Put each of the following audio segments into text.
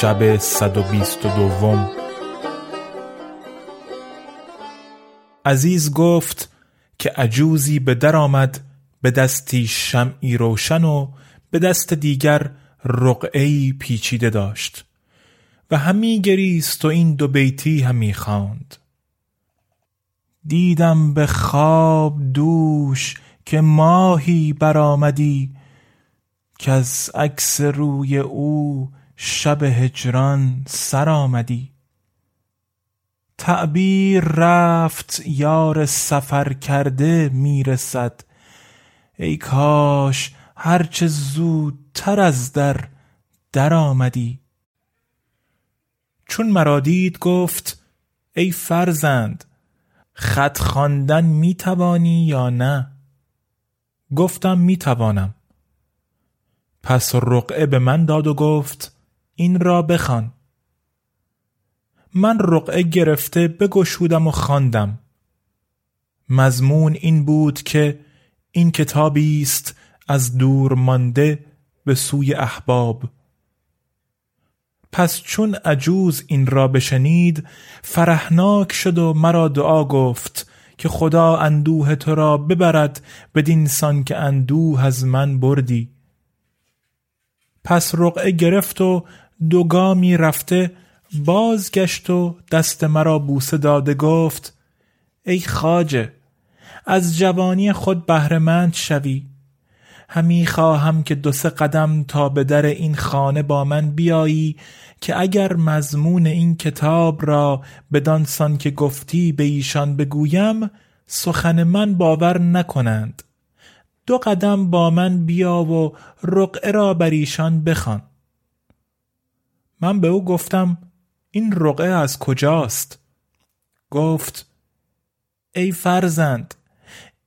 شب صد و بیست و دوم. عزیز گفت که عجوزی به در آمد به دستی شمعی روشن و به دست دیگر رقعی پیچیده داشت و همی گریست و این دو بیتی همی خواند. دیدم به خواب دوش که ماهی برآمدی که از عکس روی او شب هجران سر آمدی. تعبیر رفت یار سفر کرده می‌رسد. ای کاش هرچه زودتر از در در آمدی. چون مرا دید گفت ای فرزند خط خواندن می توانی یا نه؟ گفتم می توانم پس رقعه به من داد و گفت این را بخوان. من رقعه گرفته بگشودم و خواندم. مضمون این بود که این کتابی است از دور مانده به سوی احباب. پس چون عجوز این را بشنید فرحناک شد و مرا دعا گفت که خدا اندوه تو را ببرد بدین سان که اندوه از من بردی. پس رقعه گرفت و دو گامی رفته بازگشت و دست مرا بوسه داده گفت ای خاجه از جوانی خود بهرهمند شوی. همی خواهم که دو سه قدم تا به در این خانه با من بیایی که اگر مضمون این کتاب را بدانسان که گفتی به ایشان بگویم سخن من باور نکنند. دو قدم با من بیا و رقعه را بر ایشان بخوان. من به او گفتم این رقعه از کجاست؟ گفت ای فرزند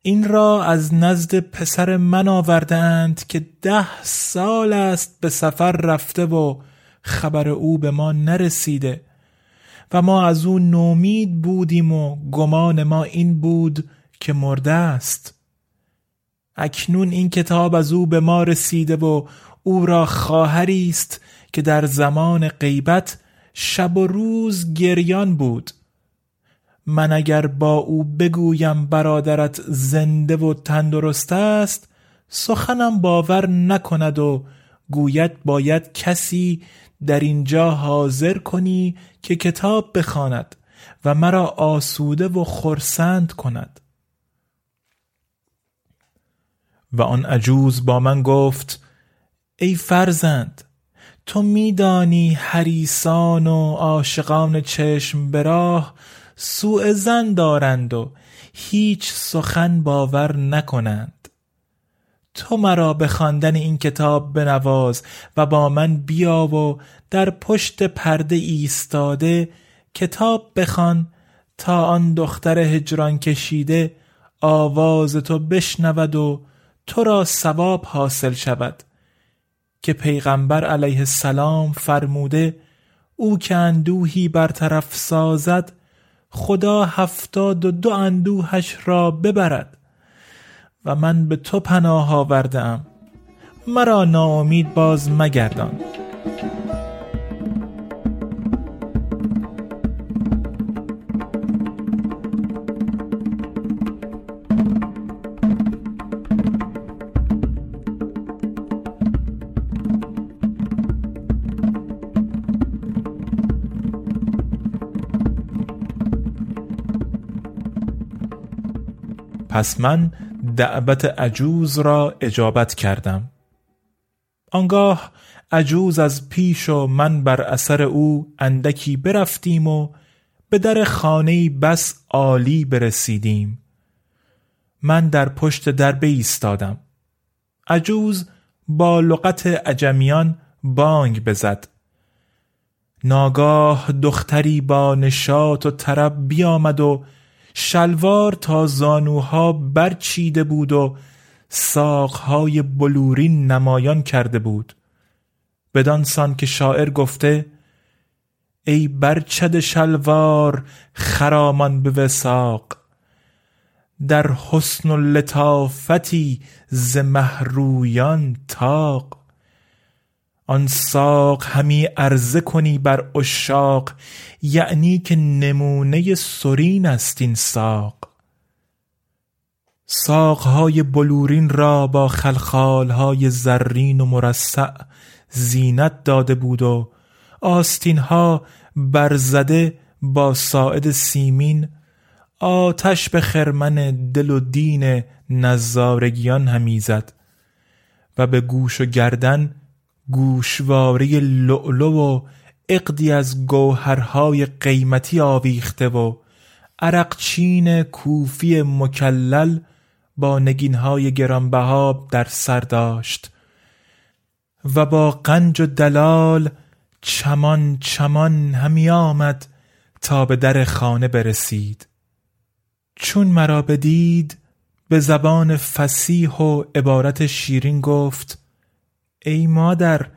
این را از نزد پسر من آوردند که ده سال است به سفر رفته و خبر او به ما نرسیده و ما از او نومید بودیم و گمان ما این بود که مرده است. اکنون این کتاب از او به ما رسیده و او را خواهری است که در زمان غیبت شب و روز گریان بود. من اگر با او بگویم برادرت زنده و تندرست است سخنم باور نکند و گوید باید کسی در اینجا حاضر کنی که کتاب بخواند و مرا آسوده و خرسند کند. و آن عجوز با من گفت ای فرزند تو میدانی حریسان و عاشقان چشم به سوء زن دارند و هیچ سخن باور نکنند. تو مرا به خواندن این کتاب بنواز و با من بیا و در پشت پرده ایستاده کتاب بخوان تا آن دختر هجران کشیده آواز تو بشنود و تو را ثواب حاصل شود. که پیغمبر علیه السلام فرموده او که اندوهی برطرف سازد خدا هفتاد و دو اندوهش را ببرد. و من به تو پناه آوردم. مرا ناامید باز مگردان. پس من دعوت عجوز را اجابت کردم. آنگاه عجوز از پیش و من بر اثر او اندکی برفتیم و به در خانه بس عالی برسیدیم. من در پشت در ایستادم عجوز با لغت عجمیان بانگ بزد. ناگاه دختری با نشاط و طرب بیامد و شلوار تا زانوها برچیده بود و ساقهای بلورین نمایان کرده بود. بدانسان که شاعر گفته ای برچد شلوار خرامان به وساق در حسن و لطافتی ز محرویان تاق آن ساق همی عرضه کنی بر اشاق یعنی که نمونه سرین است این ساق. ساقهای بلورین را با خلخالهای زرین و مرصع زینت داده بود و آستینها برزده با ساعد سیمین آتش به خرمن دل و دین نظارگیان همی زد و به گوش و گردن گوشواره لؤلؤ و اقدی از گوهرهای قیمتی آویخته و عرقچین کوفی مکلل با نگینهای گرانبها در سر داشت و با قنج و دلال چمان چمان همی آمد تا به در خانه برسید. چون مرا بدید به زبان فسیح و عبارت شیرین گفت ای مادر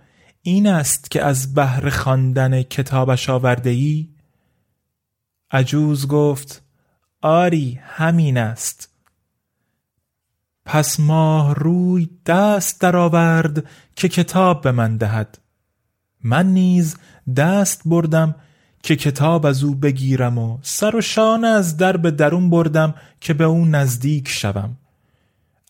این است که از بهر خواندن کتابش آورده ای؟ عجوز گفت آری همین است. پس ماه روی دست درآورد که کتاب به من دهد. من نیز دست بردم که کتاب از او بگیرم و سر و شانه از در به درون بردم که به او نزدیک شوم.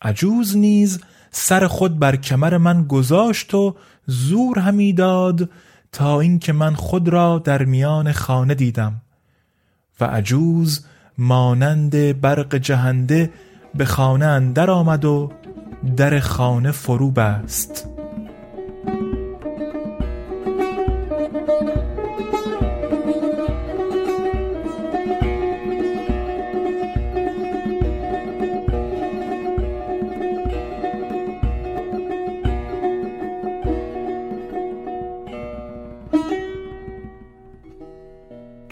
عجوز نیز سر خود بر کمر من گذاشت و زور همی داد تا اینکه من خود را در میان خانه دیدم و عجوز مانند برق جهنده به خانه اندر آمد و در خانه فرو بست.